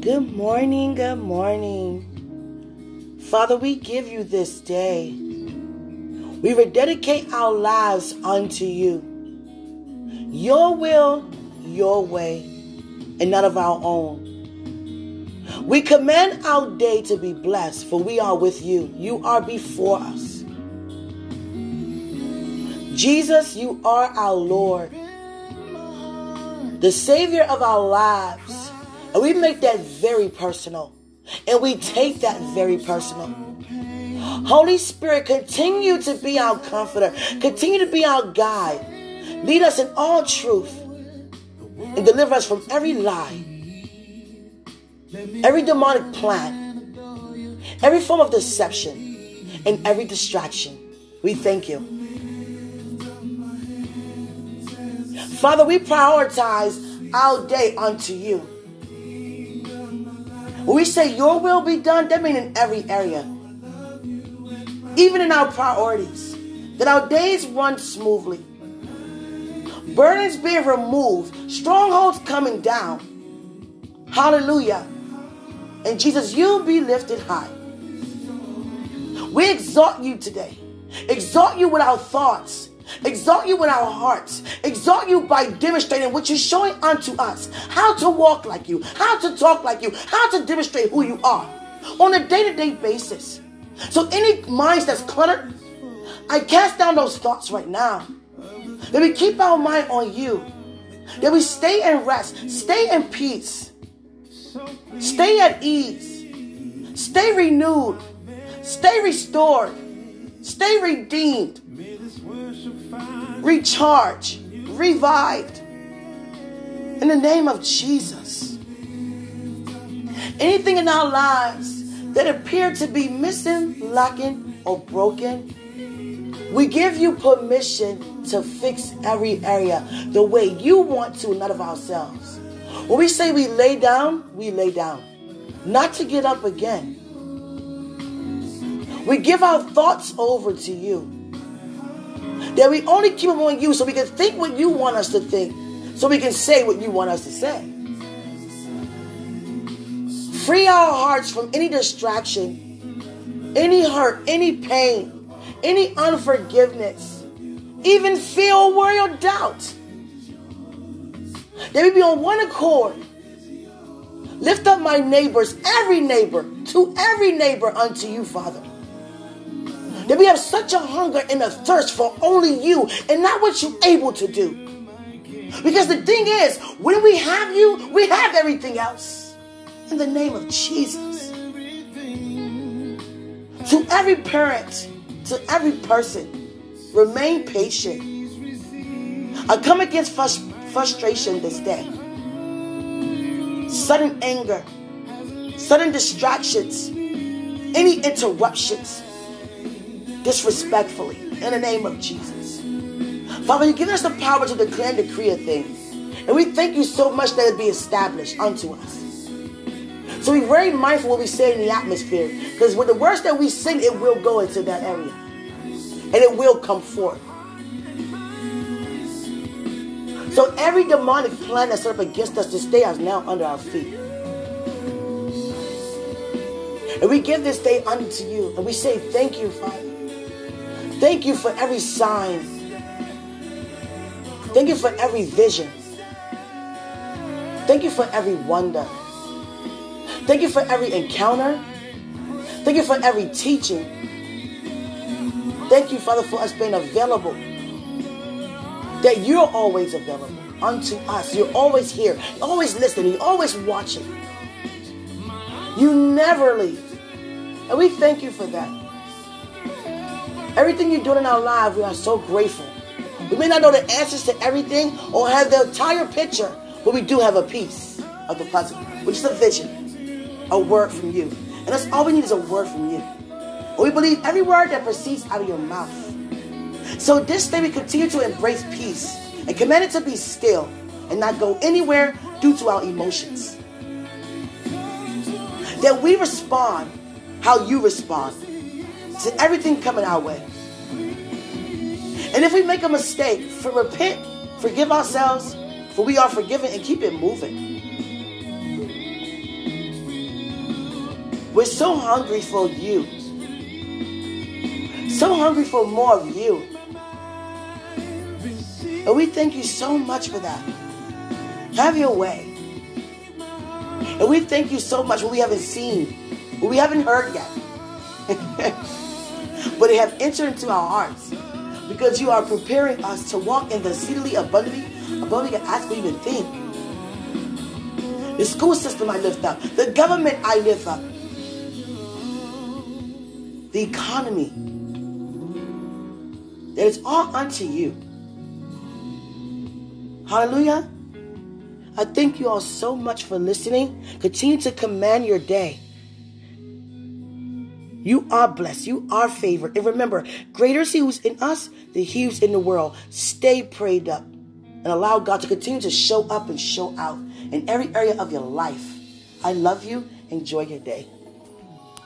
Good morning, good morning. Father, we give you this day. We rededicate our lives unto you. Your will, your way, and none of our own. We command our day to be blessed, for we are with you. You are before us. Jesus, you are our Lord, the Savior of our lives. And we make that very personal. And we take that very personal. Holy Spirit, continue to be our comforter, continue to be our guide. Lead us in all truth and deliver us from every lie, every demonic plan, every form of deception, and every distraction. We thank you. Father, we prioritize our day unto you. When we say your will be done, that means in every area. Even in our priorities. That our days run smoothly. Burdens being removed. Strongholds coming down. Hallelujah. And Jesus, you be lifted high. We exalt you today. Exalt you with our thoughts Exalt you in our hearts. Exalt you by demonstrating what you're showing unto us. How to walk like you, how to talk like you, how to demonstrate who you are on a day to day basis. So, any minds that's cluttered, I cast down those thoughts right now. That we keep our mind on you. That we stay in rest, stay in peace, stay at ease, stay renewed, stay restored, stay redeemed recharge, revived. In the name of Jesus. Anything in our lives that appear to be missing, lacking, or broken, we give you permission to fix every area the way you want to, not of ourselves. When we say we lay down, we lay down, not to get up again. We give our thoughts over to you. That we only keep them on you so we can think what you want us to think, so we can say what you want us to say. Free our hearts from any distraction, any hurt, any pain, any unforgiveness, even fear, worry, or doubt. That we be on one accord. Lift up my neighbors, every neighbor, to every neighbor unto you, Father. That we have such a hunger and a thirst for only you and not what you're able to do. Because the thing is, when we have you, we have everything else. In the name of Jesus. To every parent, to every person, remain patient. I come against frustration this day. Sudden anger, sudden distractions, any interruptions disrespectfully in the name of Jesus. Father, you give us the power to declare and decree a thing. And we thank you so much that it be established unto us. So be very mindful what we say in the atmosphere. Because with the words that we sing, it will go into that area. And it will come forth. So every demonic plan that's set up against us to stay us now under our feet. And we give this day unto you. And we say, Thank you, Father. Thank you for every sign. Thank you for every vision. Thank you for every wonder. Thank you for every encounter. Thank you for every teaching. Thank you, Father, for us being available. That you're always available unto us. You're always here. You're always listening. You're always watching. You never leave. And we thank you for that. Everything you're doing in our lives, we are so grateful. We may not know the answers to everything or have the entire picture, but we do have a piece of the puzzle, which is a vision, a word from you. And that's all we need is a word from you. We believe every word that proceeds out of your mouth. So this day we continue to embrace peace and command it to be still and not go anywhere due to our emotions. That we respond how you respond to everything coming our way. And if we make a mistake, for repent, forgive ourselves, for we are forgiven, and keep it moving. We're so hungry for you. So hungry for more of you. And we thank you so much for that. Have your way. And we thank you so much what we haven't seen, what we haven't heard yet. but it have entered into our hearts because you are preparing us to walk in the exceedingly abundantly above we can ask or even think. The school system I lift up, the government I lift up, the economy. That is all unto you. Hallelujah. I thank you all so much for listening. Continue to command your day. You are blessed. You are favored. And remember, greater is He who's in us than He who's in the world. Stay prayed up and allow God to continue to show up and show out in every area of your life. I love you. Enjoy your day.